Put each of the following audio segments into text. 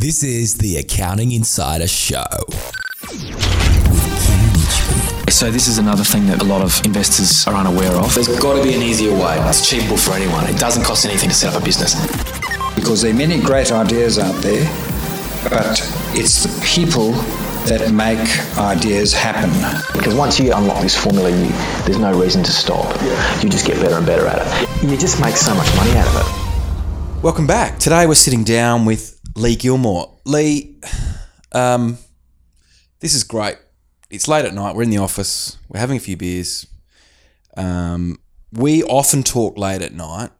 This is the Accounting Insider Show. So this is another thing that a lot of investors are unaware of. There's got to be an easier way. It's achievable for anyone. It doesn't cost anything to set up a business. Because there are many great ideas out there, but it's the people that make ideas happen. Because once you unlock this formula, you, there's no reason to stop. You just get better and better at it. You just make so much money out of it. Welcome back. Today we're sitting down with Lee Gilmore. Lee, um, this is great. It's late at night. We're in the office. We're having a few beers. Um, we often talk late at night,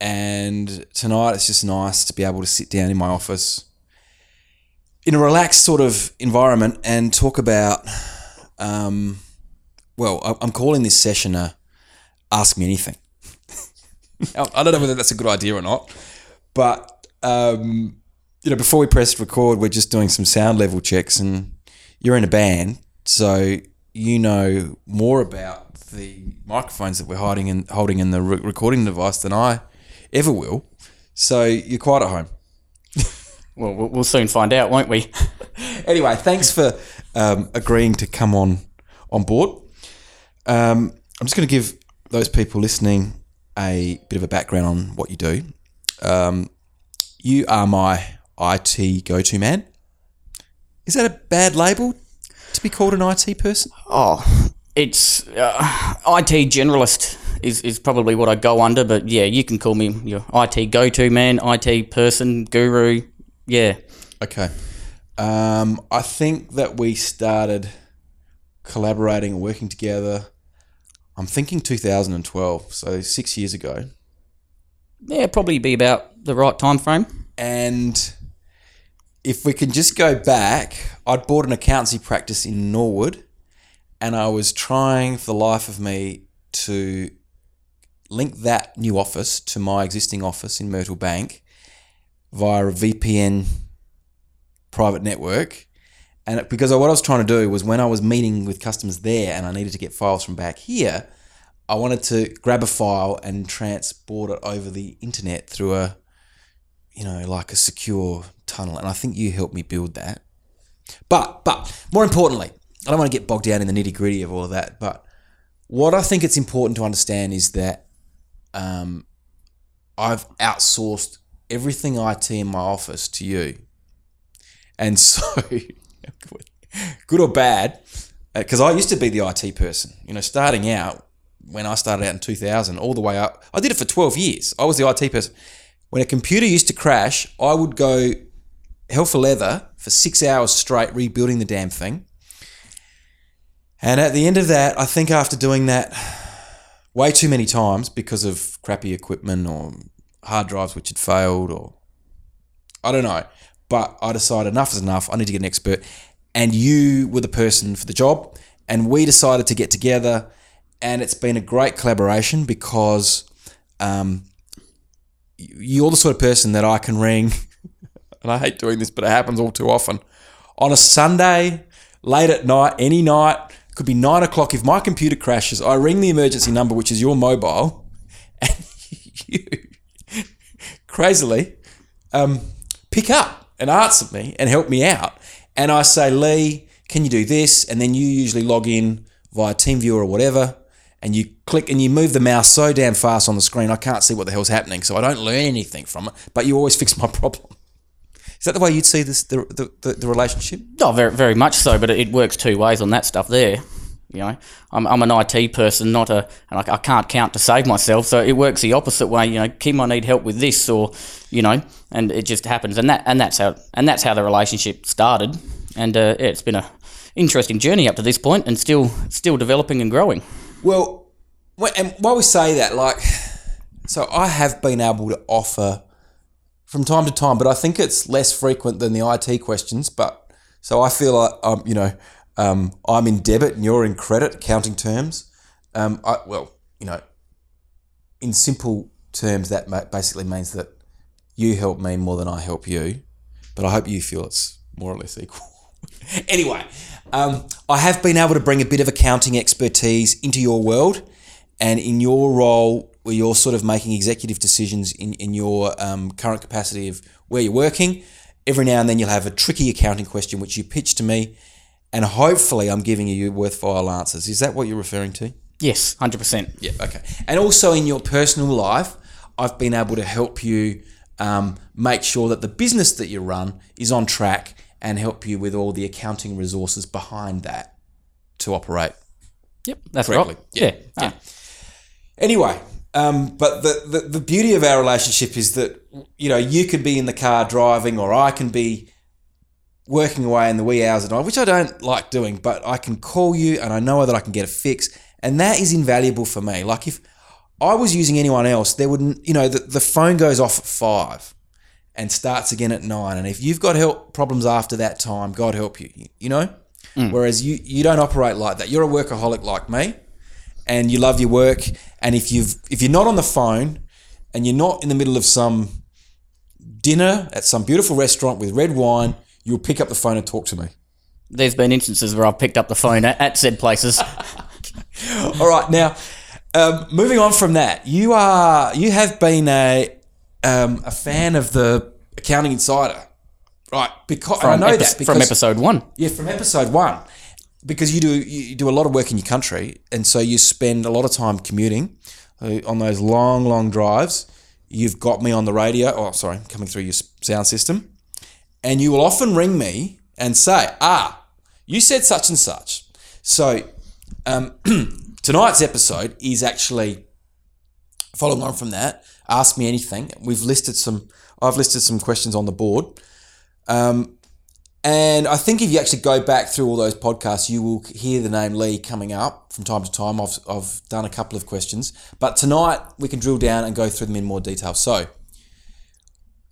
and tonight it's just nice to be able to sit down in my office in a relaxed sort of environment and talk about. Um, well, I'm calling this session a "Ask Me Anything." I don't know whether that's a good idea or not, but um, you know, before we press record, we're just doing some sound level checks, and you're in a band, so you know more about the microphones that we're hiding and holding in the re- recording device than I ever will. So you're quite at home. Well, we'll we'll soon find out, won't we? Anyway, thanks for um, agreeing to come on on board. Um, I'm just going to give those people listening a bit of a background on what you do. Um, you are my IT go-to man. Is that a bad label to be called an IT person? Oh, it's uh, IT generalist is, is probably what I go under, but yeah, you can call me your IT go to man, IT person, guru. Yeah. Okay. Um, I think that we started collaborating and working together. I'm thinking 2012, so six years ago. Yeah, probably be about the right time frame. And if we can just go back, I'd bought an accountancy practice in Norwood, and I was trying for the life of me to link that new office to my existing office in Myrtle Bank via a VPN private network. And because what I was trying to do was when I was meeting with customers there and I needed to get files from back here, I wanted to grab a file and transport it over the internet through a you know, like a secure tunnel. And I think you helped me build that. But, but more importantly, I don't want to get bogged down in the nitty gritty of all of that. But what I think it's important to understand is that um, I've outsourced everything IT in my office to you. And so, good or bad, because I used to be the IT person, you know, starting out when I started out in 2000, all the way up. I did it for 12 years. I was the IT person. When a computer used to crash, I would go hell for leather for six hours straight rebuilding the damn thing. And at the end of that, I think after doing that way too many times because of crappy equipment or hard drives which had failed or I don't know, but I decided enough is enough. I need to get an expert. And you were the person for the job. And we decided to get together. And it's been a great collaboration because um, you're the sort of person that I can ring, and I hate doing this, but it happens all too often. On a Sunday, late at night, any night, could be nine o'clock. If my computer crashes, I ring the emergency number, which is your mobile, and you crazily um, pick up and answer me and help me out. And I say, Lee, can you do this? And then you usually log in via TeamViewer or whatever, and you click and you move the mouse so damn fast on the screen, I can't see what the hell's happening. So I don't learn anything from it, but you always fix my problem. Is that the way you'd see this the, the, the, relationship? Oh, very, very much so, but it works two ways on that stuff there. You know, I'm, I'm an IT person, not a, and I, I can't count to save myself. So it works the opposite way. You know, Kim, I need help with this, or you know, and it just happens, and that and that's how and that's how the relationship started, and uh, yeah, it's been a interesting journey up to this point, and still still developing and growing. Well, and while we say that, like, so I have been able to offer from time to time, but I think it's less frequent than the IT questions. But so I feel like um, you know, um, I'm in debit and you're in credit, accounting terms. Um, I, well, you know, in simple terms, that basically means that you help me more than I help you. But I hope you feel it's more or less equal. anyway, um, I have been able to bring a bit of accounting expertise into your world, and in your role, where you're sort of making executive decisions in in your um, current capacity of where you're working, every now and then you'll have a tricky accounting question which you pitch to me, and hopefully I'm giving you worthwhile answers. Is that what you're referring to? Yes, hundred percent. Yeah, okay. And also in your personal life, I've been able to help you um, make sure that the business that you run is on track and help you with all the accounting resources behind that to operate. Yep, that's Correctly. right. Yeah, Yeah, yeah. Anyway, um, but the, the, the beauty of our relationship is that, you know, you could be in the car driving or I can be working away in the wee hours of night, which I don't like doing, but I can call you and I know that I can get a fix. And that is invaluable for me. Like if I was using anyone else, there wouldn't, you know, the, the phone goes off at five and starts again at nine. And if you've got help problems after that time, God help you, you, know? Whereas you, you don't operate like that. You're a workaholic like me and you love your work. And if you've if you're not on the phone and you're not in the middle of some dinner at some beautiful restaurant with red wine, you'll pick up the phone and talk to me. There's been instances where I've picked up the phone at, at said places. All right, now um, moving on from that, you are you have been a um, a fan of the Accounting Insider, right? Because From, I know epi- that because from episode one. Yeah, from episode one, because you do you do a lot of work in your country, and so you spend a lot of time commuting uh, on those long, long drives. You've got me on the radio. Oh, sorry, coming through your sound system, and you will often ring me and say, "Ah, you said such and such." So um, tonight's episode is actually following on from that. Ask me anything. We've listed some. I've listed some questions on the board. Um, and I think if you actually go back through all those podcasts, you will hear the name Lee coming up from time to time. I've, I've done a couple of questions, but tonight we can drill down and go through them in more detail. So,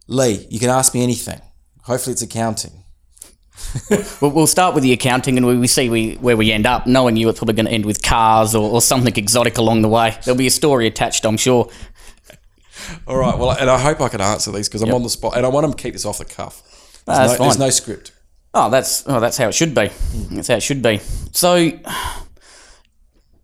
Lee, you can ask me anything. Hopefully, it's accounting. We'll, we'll start with the accounting and we, see we, where we end up. Knowing you, it's probably going to end with cars or, or something exotic along the way. There'll be a story attached, I'm sure. All right. Well, and I hope I can answer these because I'm on the spot, and I want to keep this off the cuff. There's, no, there's no script. Oh, that's oh, that's how it should be. That's how it should be. So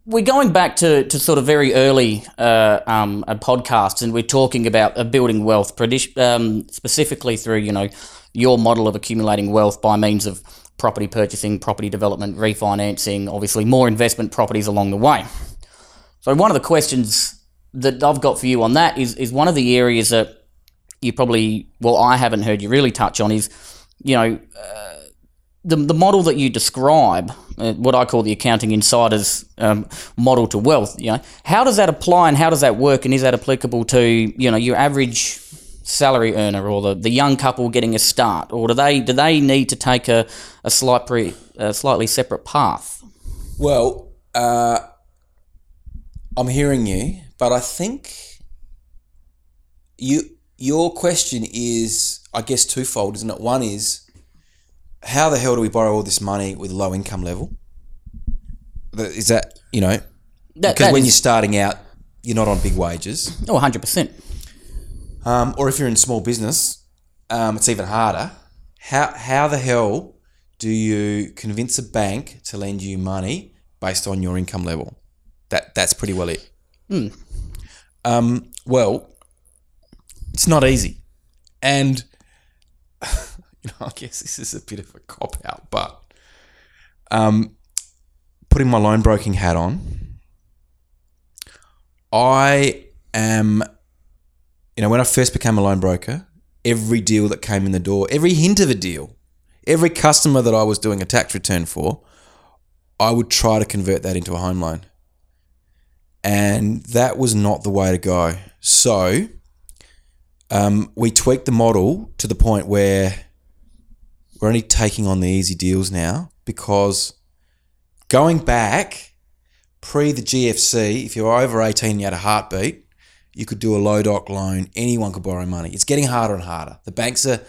we're going back to, to sort of very early uh, um, podcasts, and we're talking about uh, building wealth, um, specifically through you know your model of accumulating wealth by means of property purchasing, property development, refinancing, obviously more investment properties along the way. So one of the questions that I've got for you on that is is one of the areas that you probably well I haven't heard you really touch on is you know uh, the the model that you describe uh, what I call the accounting insiders um, model to wealth you know how does that apply and how does that work? And is that applicable to you know your average salary earner or the, the young couple getting a start? Or do they do they need to take a, a slightly a slightly separate path? Well, uh, I'm hearing you, but I think you your question is, I guess, twofold, isn't it? One is, how the hell do we borrow all this money with a low income level? Is that you know? that, Because that when is- you're starting out, you're not on big wages, oh 100% um, or if you're in small business, um, it's even harder. How how the hell do you convince a bank to lend you money based on your income level? That that's pretty well it. Um, well, it's not easy, and you know, I guess this is a bit of a cop out, but um, putting my loan broking hat on, I am you know, when I first became a loan broker, every deal that came in the door, every hint of a deal, every customer that I was doing a tax return for, I would try to convert that into a home loan. And that was not the way to go. So um, we tweaked the model to the point where we're only taking on the easy deals now because going back pre the GFC, if you're over 18 and you had a heartbeat, you could do a low doc loan. Anyone could borrow money. It's getting harder and harder. The banks are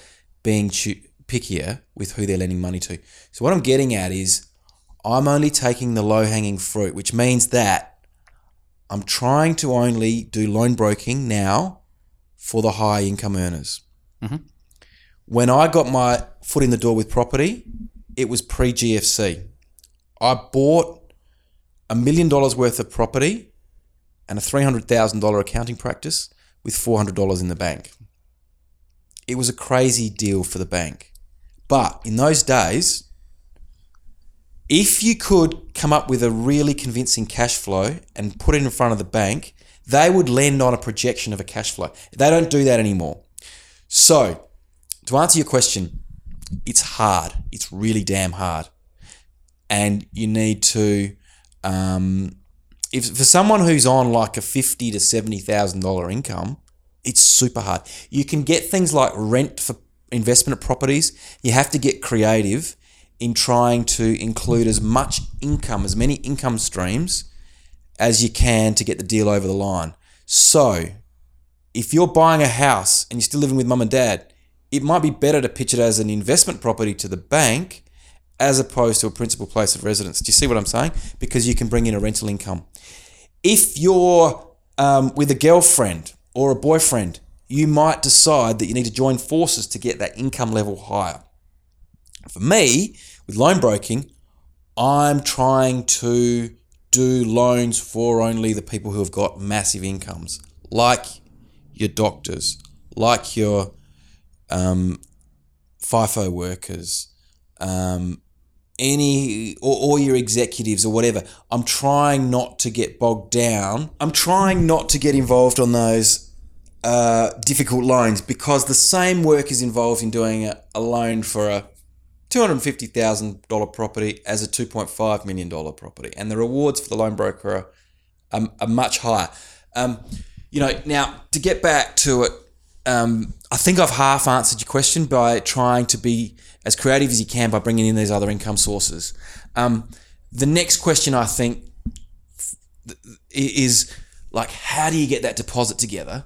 being pickier with who they're lending money to. So what I'm getting at is I'm only taking the low hanging fruit, which means that I'm trying to only do loan broking now for the high income earners. Mm-hmm. When I got my foot in the door with property, it was pre GFC. I bought a million dollars worth of property and a $300,000 accounting practice with $400 in the bank. it was a crazy deal for the bank. But in those days, if you could come up with a really convincing cash flow and put it in front of the bank, they would lend on a projection of a cash flow. They don't do that anymore. So, to answer your question, it's hard. It's really damn hard. And you need to, um, if for someone who's on like a fifty to seventy thousand dollar income, it's super hard. You can get things like rent for investment properties. You have to get creative in trying to include as much income, as many income streams as you can to get the deal over the line. So, if you're buying a house and you're still living with mum and dad, it might be better to pitch it as an investment property to the bank as opposed to a principal place of residence. Do you see what I'm saying? Because you can bring in a rental income. If you're um, with a girlfriend or a boyfriend, you might decide that you need to join forces to get that income level higher. For me, with loan broking, I'm trying to do loans for only the people who have got massive incomes, like your doctors, like your um, FIFO workers, um, any or, or your executives or whatever. I'm trying not to get bogged down. I'm trying not to get involved on those uh, difficult loans because the same work is involved in doing a, a loan for a $250,000 property as a $2.5 million property. And the rewards for the loan broker are, are, are much higher. Um, you know, now to get back to it, um, I think I've half answered your question by trying to be as creative as you can by bringing in these other income sources. Um, the next question I think is like, how do you get that deposit together?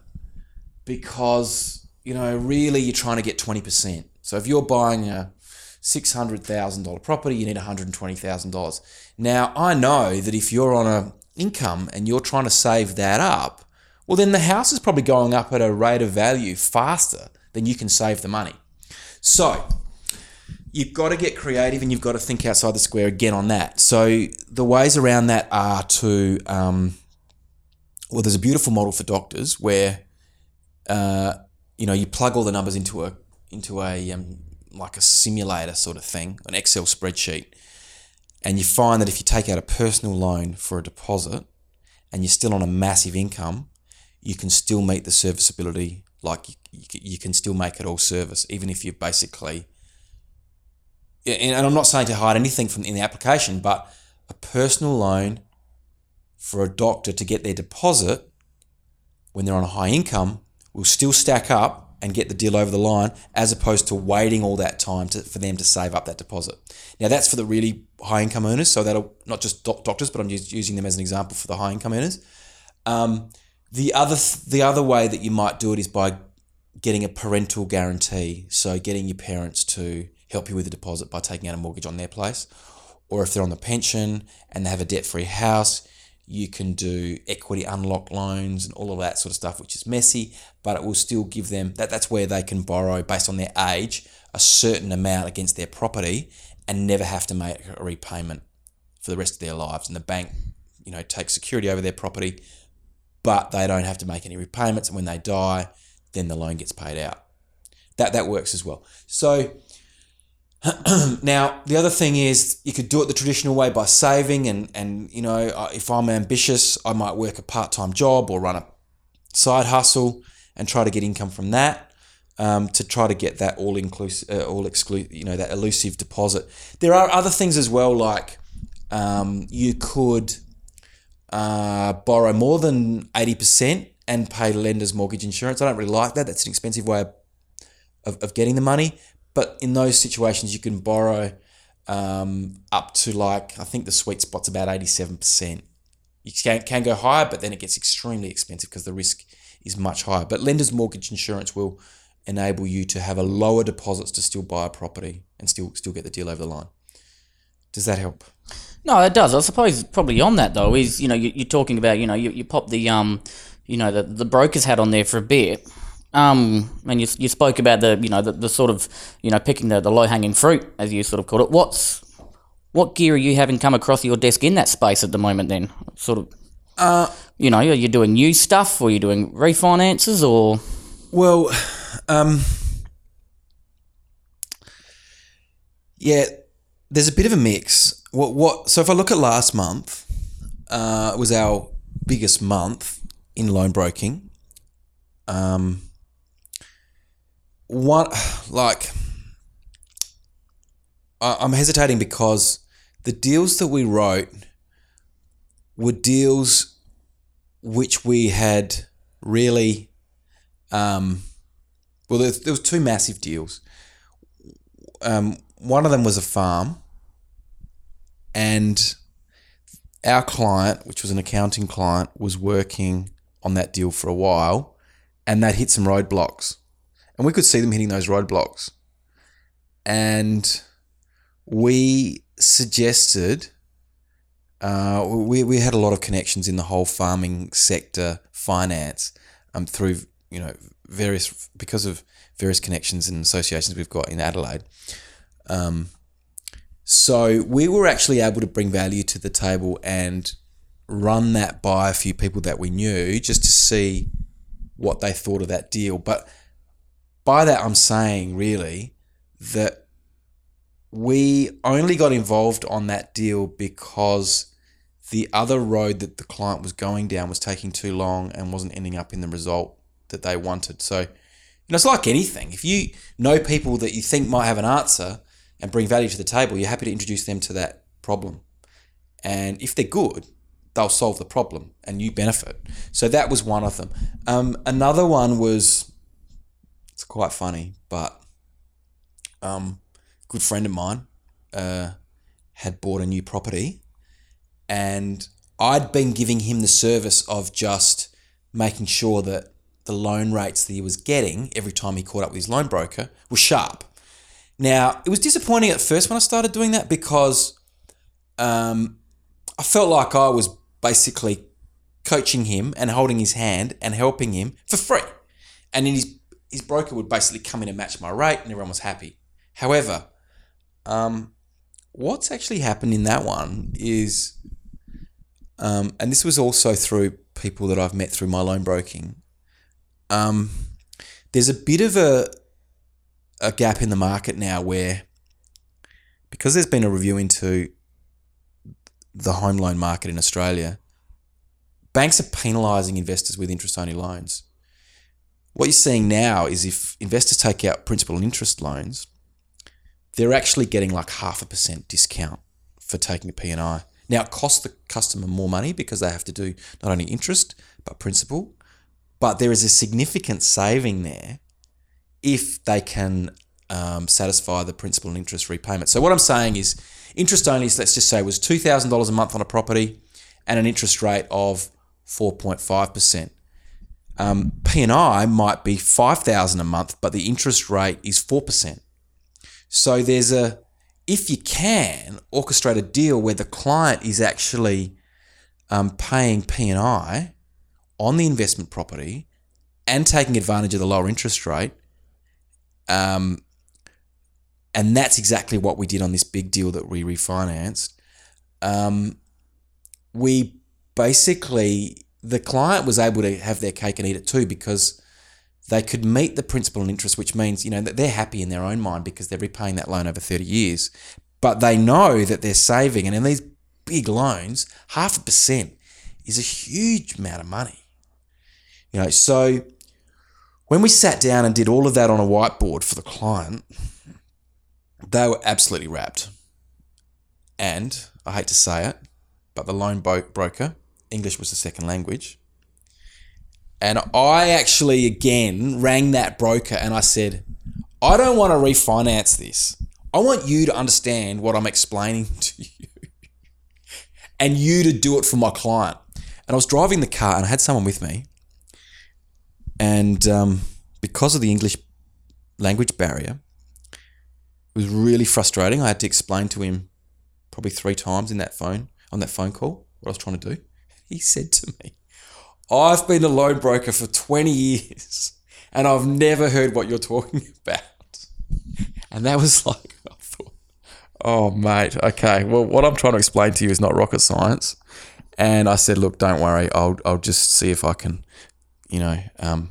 Because, you know, really you're trying to get 20%. So if you're buying a $600,000 property, you need $120,000. Now, I know that if you're on a income and you're trying to save that up, well, then the house is probably going up at a rate of value faster than you can save the money. So, you've got to get creative and you've got to think outside the square again on that. So, the ways around that are to, um, well, there's a beautiful model for doctors where, uh, you know, you plug all the numbers into a into a um, like a simulator sort of thing, an Excel spreadsheet, and you find that if you take out a personal loan for a deposit and you're still on a massive income, you can still meet the serviceability. Like you, you can still make it all service, even if you basically. And I'm not saying to hide anything from in the application, but a personal loan for a doctor to get their deposit when they're on a high income will still stack up and get the deal over the line as opposed to waiting all that time to, for them to save up that deposit. Now, that's for the really high income earners. So, that'll not just doctors, but I'm just using them as an example for the high income earners. Um, the other the other way that you might do it is by getting a parental guarantee. So, getting your parents to help you with the deposit by taking out a mortgage on their place. Or if they're on the pension and they have a debt free house, you can do equity unlock loans and all of that sort of stuff, which is messy, but it will still give them that. That's where they can borrow based on their age a certain amount against their property and never have to make a repayment for the rest of their lives. And the bank, you know, takes security over their property, but they don't have to make any repayments. And when they die, then the loan gets paid out. That that works as well. So now, the other thing is you could do it the traditional way by saving, and, and you know, uh, if I'm ambitious, I might work a part time job or run a side hustle and try to get income from that um, to try to get that all inclusive, uh, all exclusive, you know, that elusive deposit. There are other things as well, like um, you could uh, borrow more than 80% and pay lender's mortgage insurance. I don't really like that. That's an expensive way of, of, of getting the money. But in those situations, you can borrow um, up to like, I think the sweet spot's about 87%. You can, can go higher, but then it gets extremely expensive because the risk is much higher. But lender's mortgage insurance will enable you to have a lower deposits to still buy a property and still still get the deal over the line. Does that help? No, it does. I suppose probably on that though is you know you, are talking about you know you, you pop the um you know the the broker's hat on there for a bit um, and you, you spoke about the you know the, the sort of you know picking the, the low hanging fruit as you sort of called it. What's what gear are you having come across your desk in that space at the moment? Then sort of, uh, you know, are you doing new stuff or are you doing refinances or? Well, um, yeah, there's a bit of a mix. What what? So if I look at last month, uh, it was our biggest month in loan broking. Um, one like I'm hesitating because the deals that we wrote were deals which we had really um, well there, there was two massive deals. Um, one of them was a farm and our client which was an accounting client was working on that deal for a while and they'd hit some roadblocks and we could see them hitting those roadblocks and we suggested uh, we, we had a lot of connections in the whole farming sector finance um, through you know various because of various connections and associations we've got in Adelaide. Um, so we were actually able to bring value to the table and run that by a few people that we knew just to see what they thought of that deal. But by that, I'm saying really that we only got involved on that deal because the other road that the client was going down was taking too long and wasn't ending up in the result that they wanted. So, you know, it's like anything. If you know people that you think might have an answer and bring value to the table, you're happy to introduce them to that problem. And if they're good, they'll solve the problem and you benefit. So that was one of them. Um, another one was, it's quite funny, but um, good friend of mine uh, had bought a new property and I'd been giving him the service of just making sure that the loan rates that he was getting every time he caught up with his loan broker was sharp. Now, it was disappointing at first when I started doing that because um, I felt like I was basically coaching him and holding his hand and helping him for free. And in his, his broker would basically come in and match my rate and everyone was happy. However, um, what's actually happened in that one is, um, and this was also through people that I've met through my loan broking. Um, there's a bit of a a gap in the market now where because there's been a review into the home loan market in Australia, banks are penalising investors with interest only loans. What you're seeing now is if investors take out principal and interest loans, they're actually getting like half a percent discount for taking a P&I. Now it costs the customer more money because they have to do not only interest but principal, but there is a significant saving there if they can um, satisfy the principal and interest repayment. So what I'm saying is interest only, let's just say, was $2,000 a month on a property and an interest rate of 4.5%. Um, P&I might be 5000 a month, but the interest rate is 4%. So there's a, if you can, orchestrate a deal where the client is actually um, paying P&I on the investment property and taking advantage of the lower interest rate, um, and that's exactly what we did on this big deal that we refinanced. Um, we basically, the client was able to have their cake and eat it too because they could meet the principal and interest, which means, you know, that they're happy in their own mind because they're repaying that loan over 30 years. But they know that they're saving. And in these big loans, half a percent is a huge amount of money. You know, so when we sat down and did all of that on a whiteboard for the client, they were absolutely rapt. And I hate to say it, but the loan broker, English was the second language. And I actually again rang that broker and I said, I don't want to refinance this. I want you to understand what I'm explaining to you and you to do it for my client. And I was driving the car and I had someone with me. And um, because of the English language barrier, it was really frustrating. I had to explain to him probably three times in that phone, on that phone call, what I was trying to do. He said to me, I've been a loan broker for 20 years and I've never heard what you're talking about. And that was like, I thought, oh, mate, okay. Well, what I'm trying to explain to you is not rocket science. And I said, look, don't worry. I'll, I'll just see if I can, you know, um,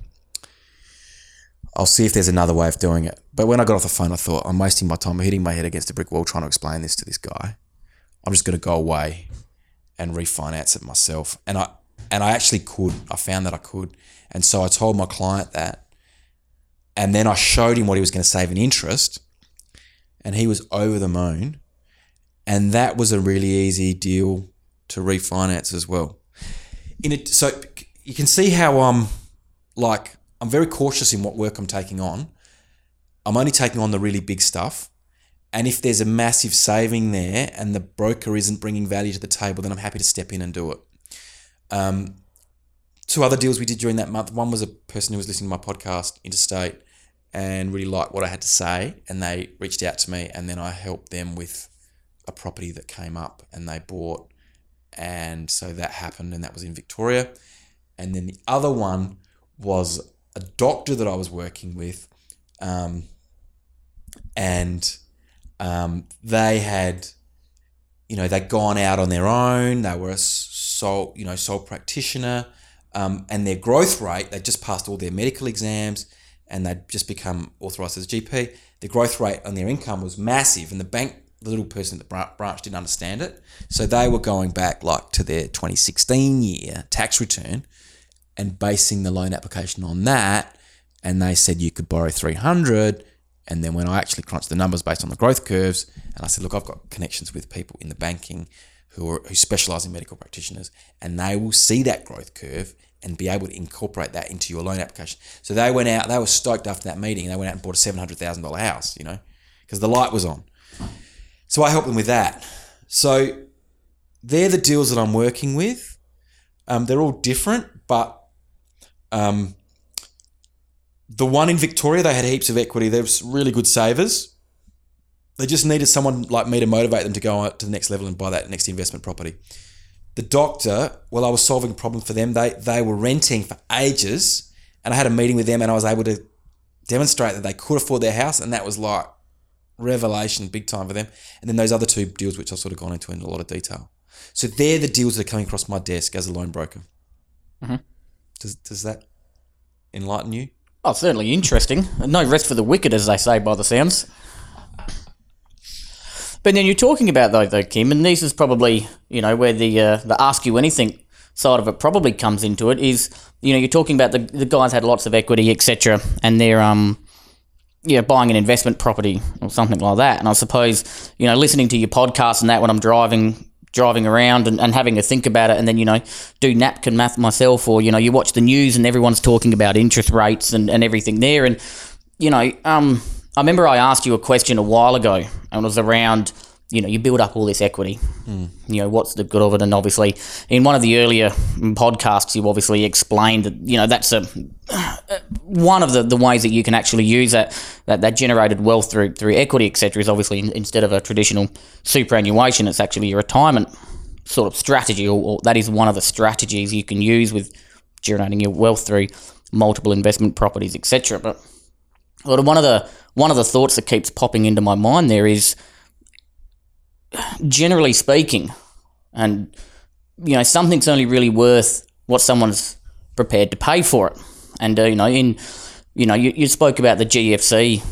I'll see if there's another way of doing it. but when I got off the phone, I thought I'm wasting my time hitting my head against a brick wall trying to explain this to this guy. I'm just going to go away and refinance it myself. And I and I actually could. I found that I could. And so I told my client that. And then I showed him what he was going to save in interest. And he was over the moon. And that was a really easy deal to refinance as well. In it, so you can see how I'm like I'm very cautious in what work I'm taking on. I'm only taking on the really big stuff. And if there's a massive saving there and the broker isn't bringing value to the table, then I'm happy to step in and do it. Um, two other deals we did during that month. One was a person who was listening to my podcast, Interstate, and really liked what I had to say, and they reached out to me, and then I helped them with a property that came up, and they bought, and so that happened, and that was in Victoria. And then the other one was a doctor that I was working with, um, and um, they had, you know, they'd gone out on their own. They were a sole, you know, sole practitioner, um, and their growth rate. They just passed all their medical exams, and they'd just become authorised as a GP. The growth rate on their income was massive, and the bank, the little person at the branch, didn't understand it. So they were going back like to their 2016 year tax return, and basing the loan application on that. And they said you could borrow 300 and then when I actually crunched the numbers based on the growth curves, and I said, look, I've got connections with people in the banking who are who specialize in medical practitioners, and they will see that growth curve and be able to incorporate that into your loan application. So they went out, they were stoked after that meeting, they went out and bought a seven hundred thousand dollar house, you know, because the light was on. So I helped them with that. So they're the deals that I'm working with. Um, they're all different, but um, the one in Victoria, they had heaps of equity. They were really good savers. They just needed someone like me to motivate them to go to the next level and buy that next investment property. The doctor, well, I was solving a problem for them. They they were renting for ages, and I had a meeting with them, and I was able to demonstrate that they could afford their house, and that was like revelation, big time for them. And then those other two deals, which I've sort of gone into in a lot of detail. So they're the deals that are coming across my desk as a loan broker. Mm-hmm. Does does that enlighten you? Oh, certainly interesting. No rest for the wicked, as they say by the sounds. But then you're talking about though, though, Kim, and this is probably you know where the uh, the ask you anything side of it probably comes into it. Is you know you're talking about the the guys had lots of equity, etc., and they're um yeah buying an investment property or something like that. And I suppose you know listening to your podcast and that when I'm driving driving around and, and having a think about it and then you know do napkin math myself or you know you watch the news and everyone's talking about interest rates and, and everything there. And you know um, i remember i asked you a question a while ago and it was around you know you build up all this equity Hmm. you know what's the good of it and obviously in one of the earlier podcasts you obviously explained that you know that's a one of the, the ways that you can actually use that, that, that generated wealth through through equity, etc., is obviously in, instead of a traditional superannuation, it's actually your retirement sort of strategy, or, or that is one of the strategies you can use with generating your wealth through multiple investment properties, etc. But one of the one of the thoughts that keeps popping into my mind there is, generally speaking, and you know something's only really worth what someone's prepared to pay for it. And uh, you know, in you know, you, you spoke about the GFC,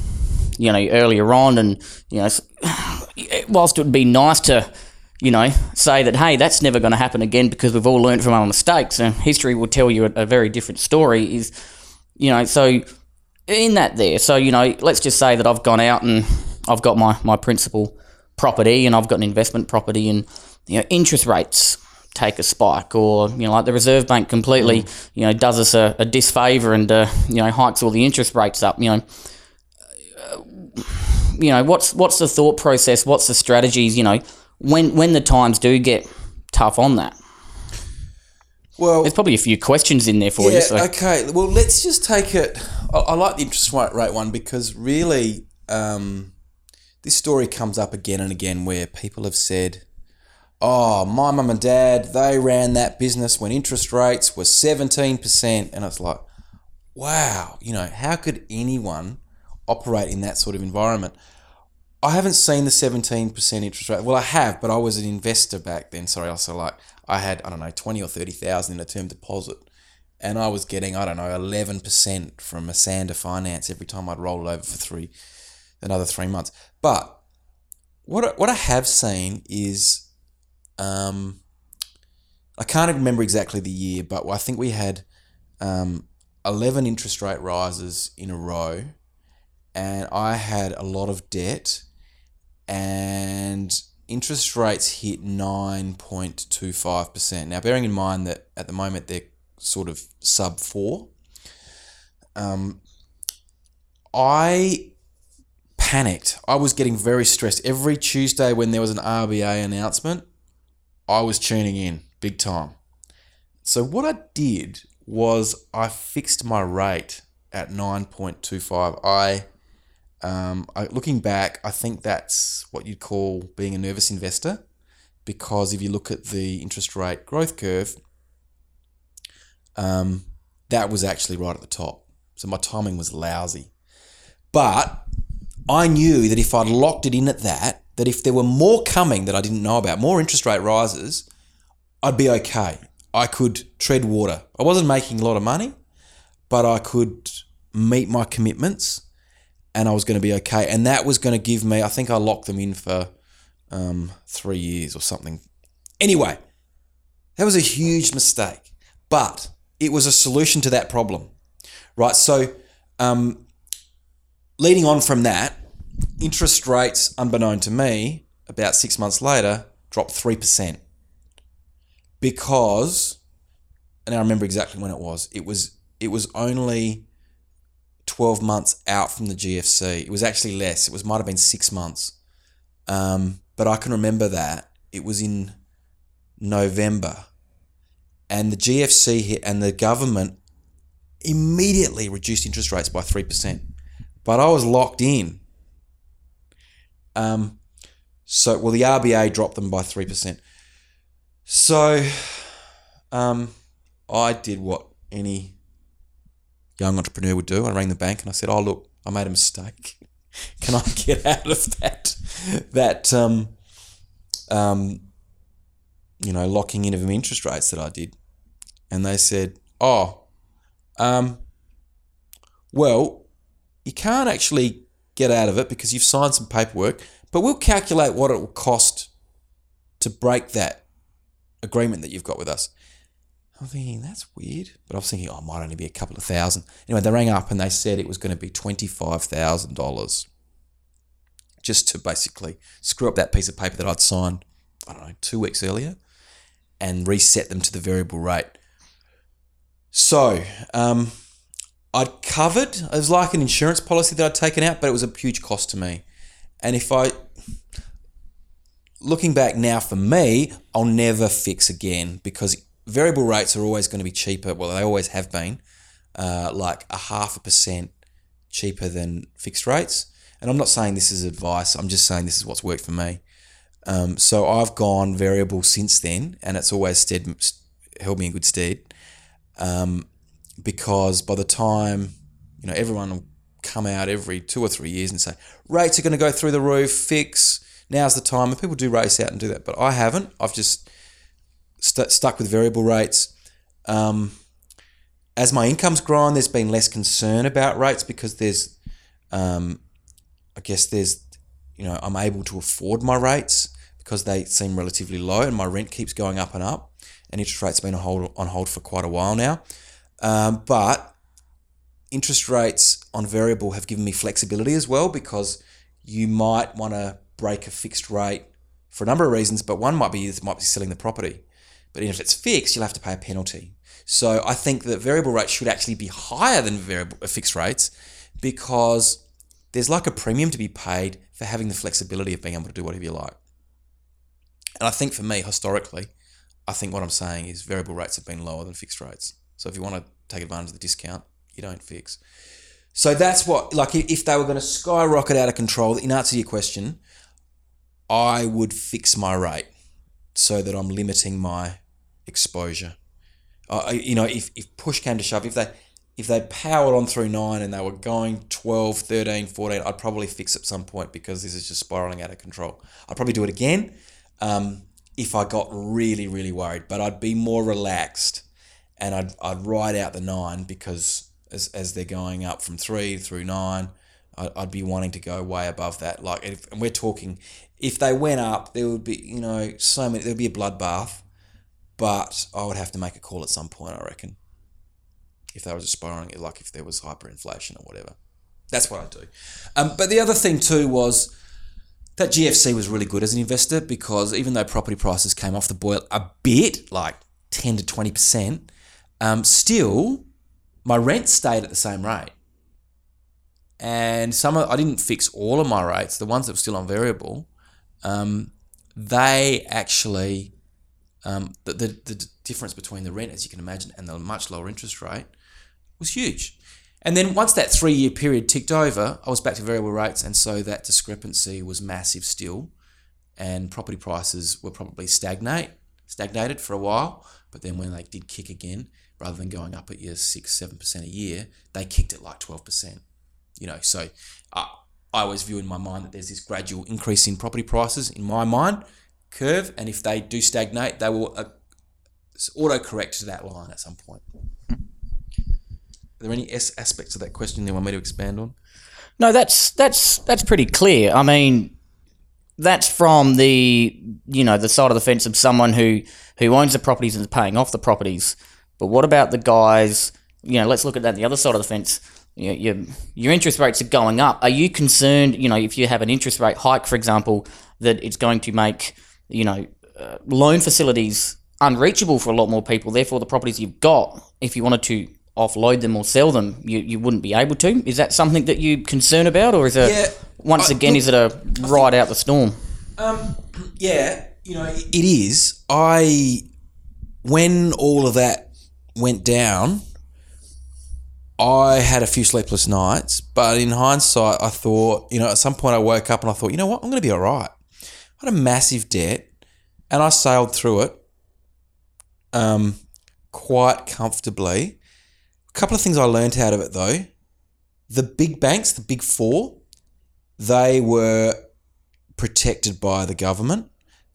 you know, earlier on, and you know, whilst it would be nice to, you know, say that hey, that's never going to happen again because we've all learned from our mistakes, and history will tell you a, a very different story. Is you know, so in that there, so you know, let's just say that I've gone out and I've got my my principal property, and I've got an investment property, and you know, interest rates take a spike, or you know, like the Reserve Bank completely, you know, does us a, a disfavor and uh, you know hikes all the interest rates up. You know, uh, you know what's what's the thought process? What's the strategies? You know, when when the times do get tough on that, Well, there's probably a few questions in there for yeah, you. So. okay. Well, let's just take it. I, I like the interest rate rate one because really, um, this story comes up again and again where people have said, "Oh, my mum and dad they ran that business when interest rates were seventeen percent," and it's like, wow, you know, how could anyone operate in that sort of environment? I haven't seen the seventeen percent interest rate. Well, I have, but I was an investor back then. Sorry, I also uh, like I had I don't know twenty or thirty thousand in a term deposit, and I was getting I don't know eleven percent from Esanda Finance every time I'd roll over for three another three months. But what what I have seen is, um, I can't remember exactly the year, but I think we had um, eleven interest rate rises in a row, and I had a lot of debt, and interest rates hit 9.25%. Now, bearing in mind that at the moment they're sort of sub 4, um, I panicked. I was getting very stressed. Every Tuesday when there was an RBA announcement, I was tuning in big time. So, what I did was I fixed my rate at 9.25. I um, I, looking back, I think that's what you'd call being a nervous investor, because if you look at the interest rate growth curve, um, that was actually right at the top. So my timing was lousy. But I knew that if I'd locked it in at that, that if there were more coming that I didn't know about, more interest rate rises, I'd be okay. I could tread water. I wasn't making a lot of money, but I could meet my commitments and I was going to be okay. And that was going to give me, I think I locked them in for um, three years or something. Anyway, that was a huge mistake, but it was a solution to that problem, right? So, um, leading on from that, interest rates, unbeknown to me, about six months later, dropped 3%. Because, and I remember exactly when it was, it was it was only 12 months out from the GFC. It was actually less. It was might have been six months. Um, but I can remember that. It was in November. And the GFC hit, and the government immediately reduced interest rates by 3%. But I was locked in. Um, so, well, the RBA dropped them by 3%. So, um, I did what any young entrepreneur would do. I rang the bank and I said, "Oh, look, I made a mistake. Can I get out of that that um, um, you know locking in of interest rates that I did?" And they said, "Oh, um, well, you can't actually get out of it because you've signed some paperwork, but we'll calculate what it will cost to break that agreement that you've got with us." I'm thinking that's weird, but I was thinking, oh, it might only be a couple of thousand. Anyway, they rang up and they said it was going to be twenty five thousand dollars, just to basically screw up that piece of paper that I'd signed. I don't know two weeks earlier, and reset them to the variable rate. So, um, I'd covered. It was like an insurance policy that I'd taken out, but it was a huge cost to me. And if I looking back now for me, I'll never fix again because variable rates are always going to be cheaper. Well, they always have been, uh, like a half a percent cheaper than fixed rates. And I'm not saying this is advice. I'm just saying this is what's worked for me. Um, so I've gone variable since then, and it's always stead, held me in good stead. Um, because by the time you know everyone will come out every two or three years and say rates are going to go through the roof, fix. Now's the time, and people do race out and do that. But I haven't. I've just st- stuck with variable rates. Um, as my income's grown, there's been less concern about rates because there's, um, I guess there's, you know, I'm able to afford my rates because they seem relatively low, and my rent keeps going up and up, and interest rates been on hold on hold for quite a while now. Um, but interest rates on variable have given me flexibility as well because you might want to break a fixed rate for a number of reasons, but one might be might be selling the property. But if it's fixed, you'll have to pay a penalty. So I think that variable rates should actually be higher than variable uh, fixed rates because there's like a premium to be paid for having the flexibility of being able to do whatever you like. And I think for me, historically, I think what I'm saying is variable rates have been lower than fixed rates. So if you want to take advantage of the discount, you don't fix. So that's what, like, if they were going to skyrocket out of control, in answer to your question, I would fix my rate so that I'm limiting my exposure. Uh, you know, if, if push came to shove, if they if they powered on through nine and they were going 12, 13, 14, I'd probably fix at some point because this is just spiraling out of control. I'd probably do it again um, if I got really, really worried, but I'd be more relaxed. And I'd I'd ride out the nine because as as they're going up from three through nine, I'd, I'd be wanting to go way above that. Like, if, and we're talking, if they went up, there would be you know so many. There'd be a bloodbath, but I would have to make a call at some point. I reckon. If they was aspiring, like if there was hyperinflation or whatever, that's what I do. Um, but the other thing too was that GFC was really good as an investor because even though property prices came off the boil a bit, like 10 to 20%, um, still my rent stayed at the same rate. And some of, I didn't fix all of my rates, the ones that were still on variable, um, they actually, um, the, the, the difference between the rent, as you can imagine, and the much lower interest rate was huge. And then once that three year period ticked over, I was back to variable rates, and so that discrepancy was massive still, and property prices were probably stagnate stagnated for a while. But then when they did kick again, rather than going up at year six seven percent a year, they kicked it like twelve percent. You know, so uh, I always view in my mind that there's this gradual increase in property prices in my mind curve, and if they do stagnate, they will uh, auto correct to that line at some point. Are there any S aspects of that question you want me to expand on? No, that's that's that's pretty clear. I mean, that's from the you know the side of the fence of someone who who owns the properties and is paying off the properties. But what about the guys? You know, let's look at that the other side of the fence. You know, your your interest rates are going up. Are you concerned? You know, if you have an interest rate hike, for example, that it's going to make you know uh, loan facilities unreachable for a lot more people. Therefore, the properties you've got, if you wanted to offload them or sell them, you, you wouldn't be able to. Is that something that you concern about, or is it Yeah, once I- again look, is it a ride out the storm? Um, yeah, you know, it is. I when all of that went down, I had a few sleepless nights, but in hindsight, I thought, you know, at some point I woke up and I thought, you know what, I'm going to be all right. I had a massive debt, and I sailed through it, um, quite comfortably. A couple of things I learned out of it though. The big banks, the big four, they were protected by the government.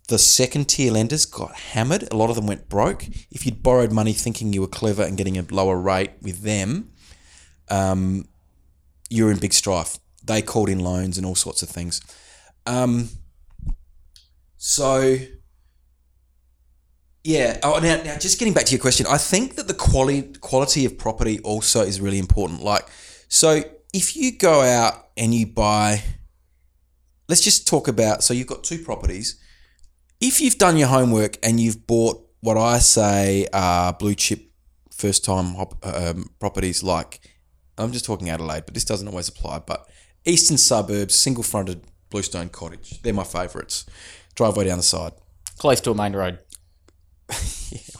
The second tier lenders got hammered. A lot of them went broke. If you'd borrowed money thinking you were clever and getting a lower rate with them, um, you're in big strife. They called in loans and all sorts of things. Um, so, yeah. Oh, now, now, just getting back to your question, I think that the quality quality of property also is really important. Like, so if you go out and you buy let's just talk about so you've got two properties. If you've done your homework and you've bought what I say are blue chip first time um, properties, like I'm just talking Adelaide, but this doesn't always apply. But eastern suburbs, single fronted bluestone cottage, they're my favourites. Driveway down the side. Close to a main road.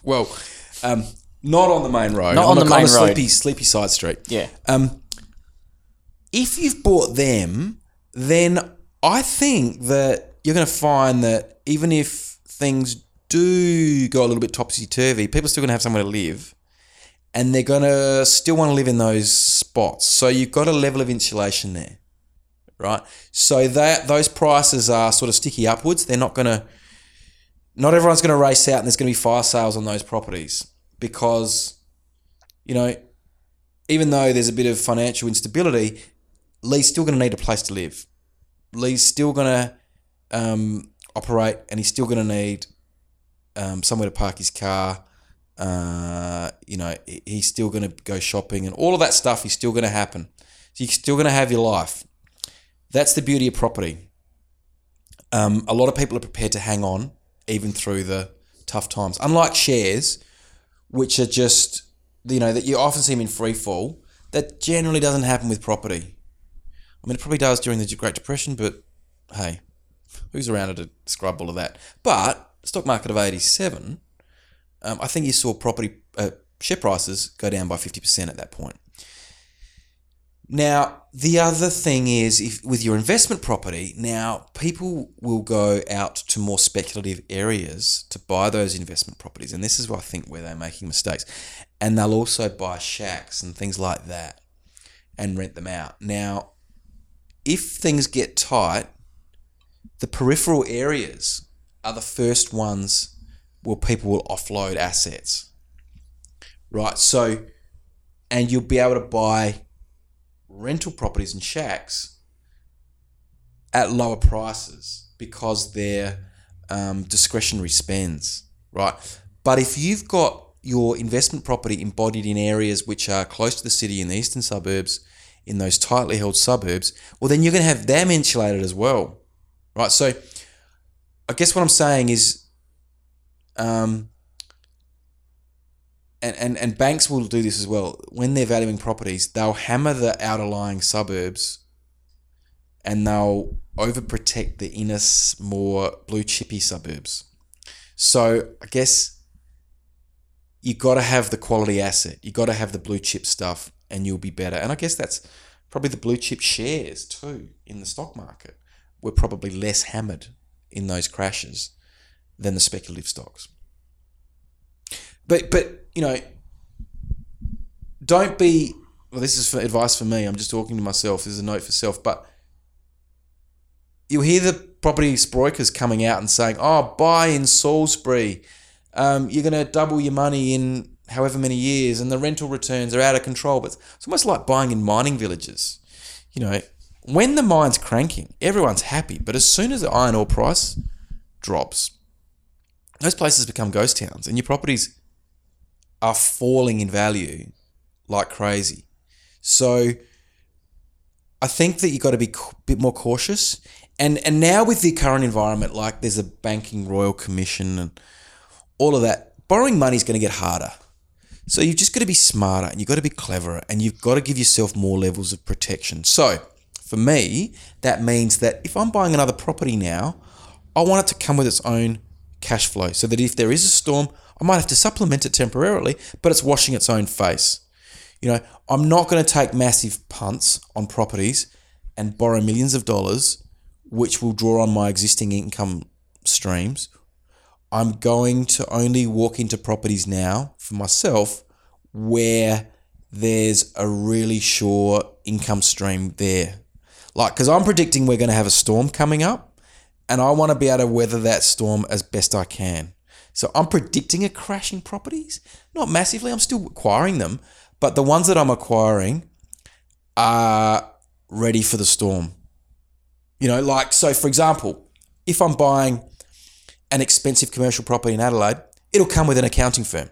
Well, um, not on the main road. Not on a- the main a road. Sleepy, sleepy side street. Yeah. Um, if you've bought them, then I think that you're going to find that even if things do go a little bit topsy turvy, people are still going to have somewhere to live, and they're going to still want to live in those spots. So you've got a level of insulation there, right? So that those prices are sort of sticky upwards. They're not going to. Not everyone's going to race out, and there's going to be fire sales on those properties because, you know, even though there's a bit of financial instability, Lee's still going to need a place to live. Lee's still going to um, operate, and he's still going to need um, somewhere to park his car. Uh, you know, he's still going to go shopping, and all of that stuff is still going to happen. So you're still going to have your life. That's the beauty of property. Um, a lot of people are prepared to hang on even through the tough times. Unlike shares, which are just you know that you often see them in free fall. That generally doesn't happen with property. I mean, it probably does during the Great Depression, but hey, who's around to describe all of that? But stock market of '87, um, I think you saw property uh, share prices go down by fifty percent at that point. Now, the other thing is, if with your investment property, now people will go out to more speculative areas to buy those investment properties, and this is where I think where they're making mistakes. And they'll also buy shacks and things like that, and rent them out. Now, if things get tight, the peripheral areas are the first ones where people will offload assets, right? So, and you'll be able to buy rental properties and shacks at lower prices because they're um, discretionary spends, right? But if you've got your investment property embodied in areas which are close to the city in the eastern suburbs, in those tightly held suburbs, well, then you're going to have them insulated as well, right? So, I guess what I'm saying is, um, and, and, and banks will do this as well. When they're valuing properties, they'll hammer the outer lying suburbs and they'll overprotect the inner, more blue chippy suburbs. So I guess you've got to have the quality asset. You've got to have the blue chip stuff, and you'll be better. And I guess that's probably the blue chip shares too in the stock market were probably less hammered in those crashes than the speculative stocks. But but you know, don't be. Well, this is for advice for me. I'm just talking to myself. This is a note for self. But you'll hear the property brokers coming out and saying, "Oh, buy in Salisbury. Um, you're going to double your money in however many years, and the rental returns are out of control." But it's almost like buying in mining villages. You know, when the mine's cranking, everyone's happy. But as soon as the iron ore price drops, those places become ghost towns, and your properties are falling in value like crazy. So I think that you've got to be a bit more cautious. And and now with the current environment, like there's a banking royal commission and all of that, borrowing money is going to get harder. So you've just got to be smarter and you've got to be cleverer and you've got to give yourself more levels of protection. So for me, that means that if I'm buying another property now, I want it to come with its own cash flow so that if there is a storm, I might have to supplement it temporarily, but it's washing its own face. You know, I'm not going to take massive punts on properties and borrow millions of dollars, which will draw on my existing income streams. I'm going to only walk into properties now for myself where there's a really sure income stream there. Like, because I'm predicting we're going to have a storm coming up, and I want to be able to weather that storm as best I can. So I'm predicting a crash in properties, not massively. I'm still acquiring them, but the ones that I'm acquiring are ready for the storm. You know, like, so for example, if I'm buying an expensive commercial property in Adelaide, it'll come with an accounting firm.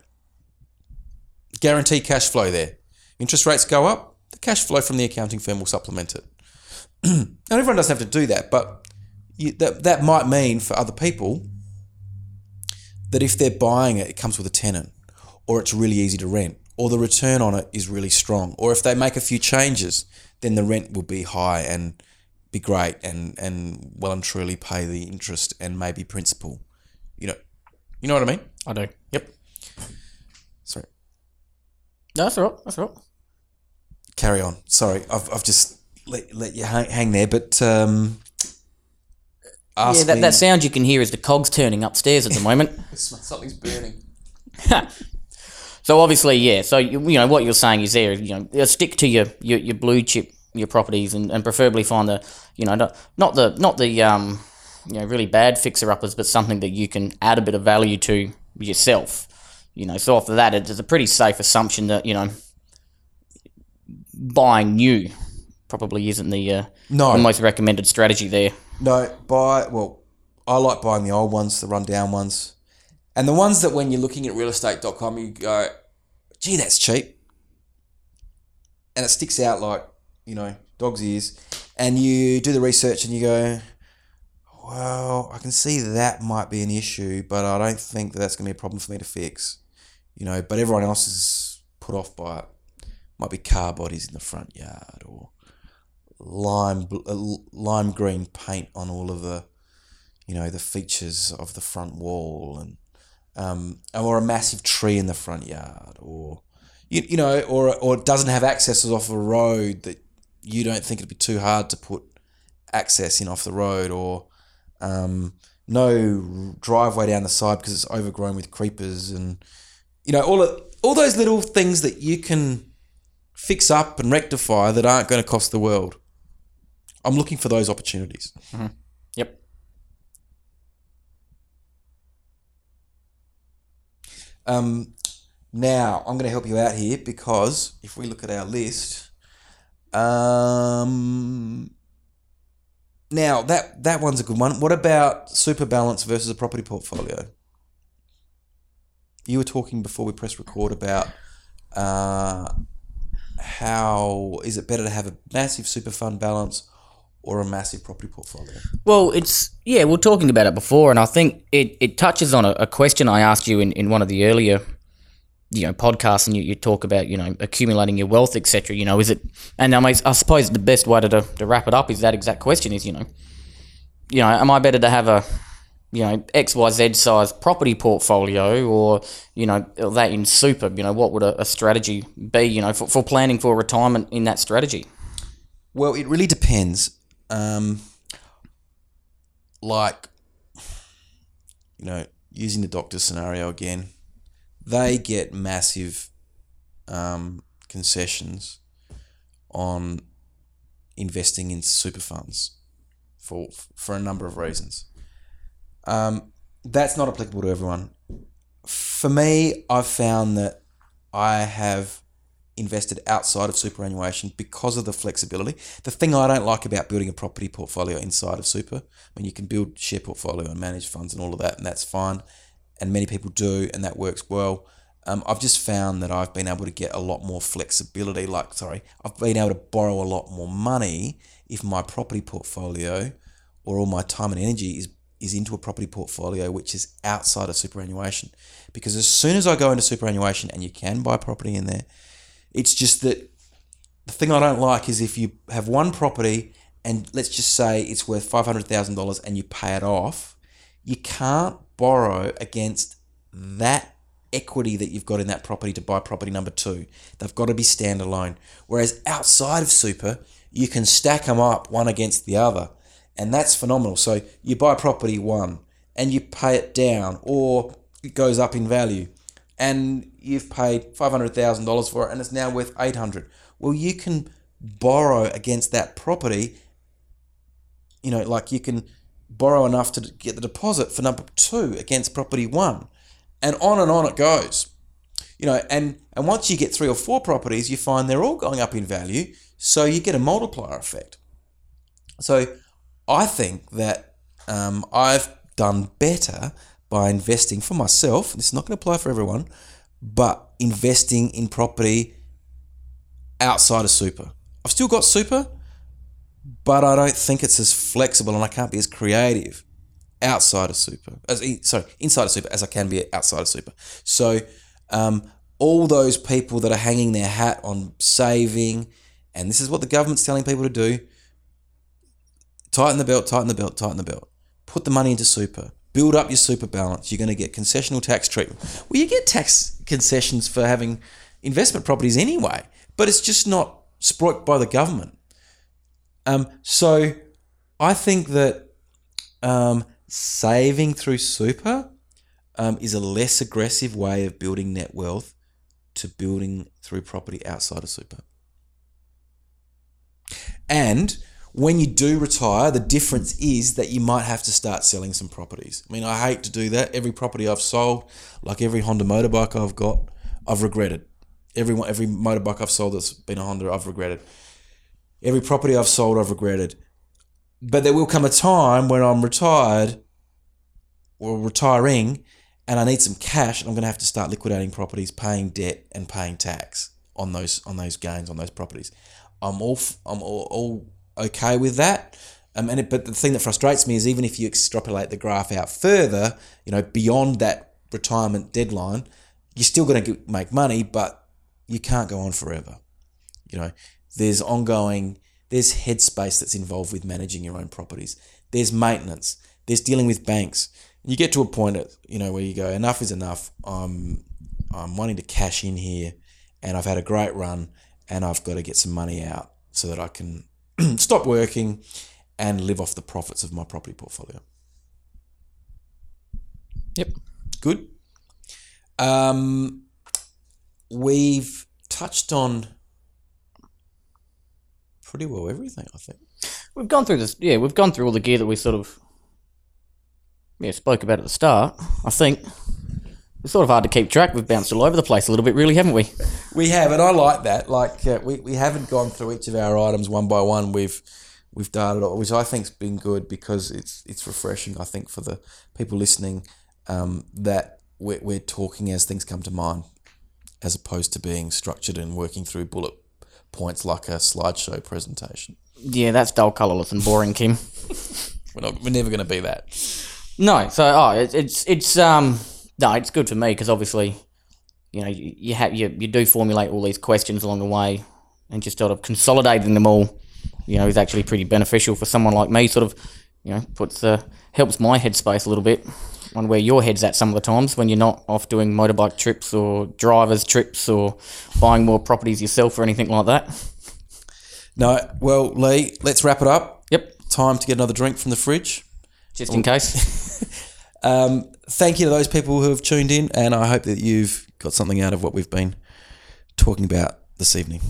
Guaranteed cash flow there. Interest rates go up, the cash flow from the accounting firm will supplement it. Not everyone doesn't have to do that, but you, that, that might mean for other people that if they're buying it, it comes with a tenant, or it's really easy to rent, or the return on it is really strong, or if they make a few changes, then the rent will be high and be great and and well and truly pay the interest and maybe principal. You know, you know what I mean? I do. Yep. Sorry, No, that's all right. That's all right. carry on. Sorry, I've, I've just let, let you hang, hang there, but um, Yeah, that, me- that sound you can hear is the cogs turning upstairs at the moment. something's burning. So obviously, yeah. So you, you know what you're saying is there. You know, uh, stick to your, your, your blue chip your properties and, and preferably find the you know not, not the not the um you know really bad fixer uppers, but something that you can add a bit of value to yourself. You know, so after that, it's a pretty safe assumption that you know buying new probably isn't the uh, No. the most recommended strategy there. No, buy well. I like buying the old ones, the rundown ones, and the ones that when you're looking at realestate.com, you go, "Gee, that's cheap," and it sticks out like you know dog's ears. And you do the research and you go, "Well, I can see that might be an issue, but I don't think that that's going to be a problem for me to fix." You know, but everyone else is put off by it. Might be car bodies in the front yard or lime uh, lime green paint on all of the you know the features of the front wall and um, or a massive tree in the front yard or you, you know or or doesn't have accesses off a road that you don't think it'd be too hard to put access in off the road or um, no driveway down the side because it's overgrown with creepers and you know all of, all those little things that you can fix up and rectify that aren't going to cost the world. I'm looking for those opportunities. Yep. Um, Now, I'm going to help you out here because if we look at our list, um, now that that one's a good one. What about super balance versus a property portfolio? You were talking before we press record about uh, how is it better to have a massive super fund balance or a massive property portfolio? Well, it's yeah, we are talking about it before, and I think it, it touches on a, a question I asked you in, in one of the earlier you know podcasts, and you, you talk about you know accumulating your wealth, etc. You know, is it? And I mean, I suppose the best way to, to wrap it up is that exact question: is you know, you know, am I better to have a you know X Y Z size property portfolio, or you know that in super? You know, what would a, a strategy be? You know, for, for planning for retirement in that strategy. Well, it really depends. Um, like, you know, using the doctor scenario again, they get massive um, concessions on investing in super funds for for a number of reasons. Um, that's not applicable to everyone. For me, I've found that I have invested outside of superannuation because of the flexibility. The thing I don't like about building a property portfolio inside of super, I mean, you can build share portfolio and manage funds and all of that, and that's fine. And many people do, and that works well. Um, I've just found that I've been able to get a lot more flexibility. Like, sorry, I've been able to borrow a lot more money if my property portfolio or all my time and energy is is into a property portfolio which is outside of superannuation. Because as soon as I go into superannuation, and you can buy property in there, it's just that the thing I don't like is if you have one property and let's just say it's worth $500,000 and you pay it off, you can't borrow against that equity that you've got in that property to buy property number two. They've got to be standalone. Whereas outside of super, you can stack them up one against the other. And that's phenomenal. So you buy property one and you pay it down or it goes up in value and you've paid $500,000 for it and it's now worth 800. Well, you can borrow against that property. You know, like you can borrow enough to get the deposit for number 2 against property 1. And on and on it goes. You know, and and once you get 3 or 4 properties, you find they're all going up in value, so you get a multiplier effect. So, I think that um, I've done better by investing for myself. This is not going to apply for everyone, but investing in property outside of super. I've still got super, but I don't think it's as flexible and I can't be as creative outside of super. As sorry, inside of super as I can be outside of super. So um, all those people that are hanging their hat on saving, and this is what the government's telling people to do: tighten the belt, tighten the belt, tighten the belt. Put the money into super build up your super balance. You're going to get concessional tax treatment. Well, you get tax concessions for having investment properties anyway, but it's just not spoilt by the government. Um, so I think that um, saving through super um, is a less aggressive way of building net wealth to building through property outside of super. And when you do retire, the difference is that you might have to start selling some properties. I mean, I hate to do that. Every property I've sold, like every Honda motorbike I've got, I've regretted. Every every motorbike I've sold that's been a Honda, I've regretted. Every property I've sold, I've regretted. But there will come a time when I'm retired or retiring and I need some cash and I'm going to have to start liquidating properties, paying debt and paying tax on those on those gains on those properties. I'm all I'm all, all okay with that. Um, and it, but the thing that frustrates me is even if you extrapolate the graph out further, you know, beyond that retirement deadline, you're still going to make money, but you can't go on forever. You know, there's ongoing, there's headspace that's involved with managing your own properties. There's maintenance. There's dealing with banks. You get to a point, at, you know, where you go, enough is enough. I'm, I'm wanting to cash in here, and I've had a great run, and I've got to get some money out so that I can stop working and live off the profits of my property portfolio. Yep. Good. Um, we've touched on pretty well everything, I think. We've gone through this. Yeah, we've gone through all the gear that we sort of yeah spoke about at the start. I think. It's sort of hard to keep track. We've bounced all over the place a little bit, really, haven't we? We have, and I like that. Like uh, we, we haven't gone through each of our items one by one. We've we've done it, all, which I think's been good because it's it's refreshing. I think for the people listening um, that we're, we're talking as things come to mind, as opposed to being structured and working through bullet points like a slideshow presentation. Yeah, that's dull, colourless, and boring, Kim. We're not. We're never going to be that. No, so oh, it, it's it's um no, it's good for me because obviously, you know, you you, have, you you do formulate all these questions along the way, and just sort of consolidating them all, you know, is actually pretty beneficial for someone like me. Sort of, you know, puts uh, helps my headspace a little bit on where your head's at some of the times when you're not off doing motorbike trips or drivers trips or buying more properties yourself or anything like that. No. Well, Lee, let's wrap it up. Yep, Time to get another drink from the fridge. just in case. Um, thank you to those people who have tuned in, and I hope that you've got something out of what we've been talking about this evening.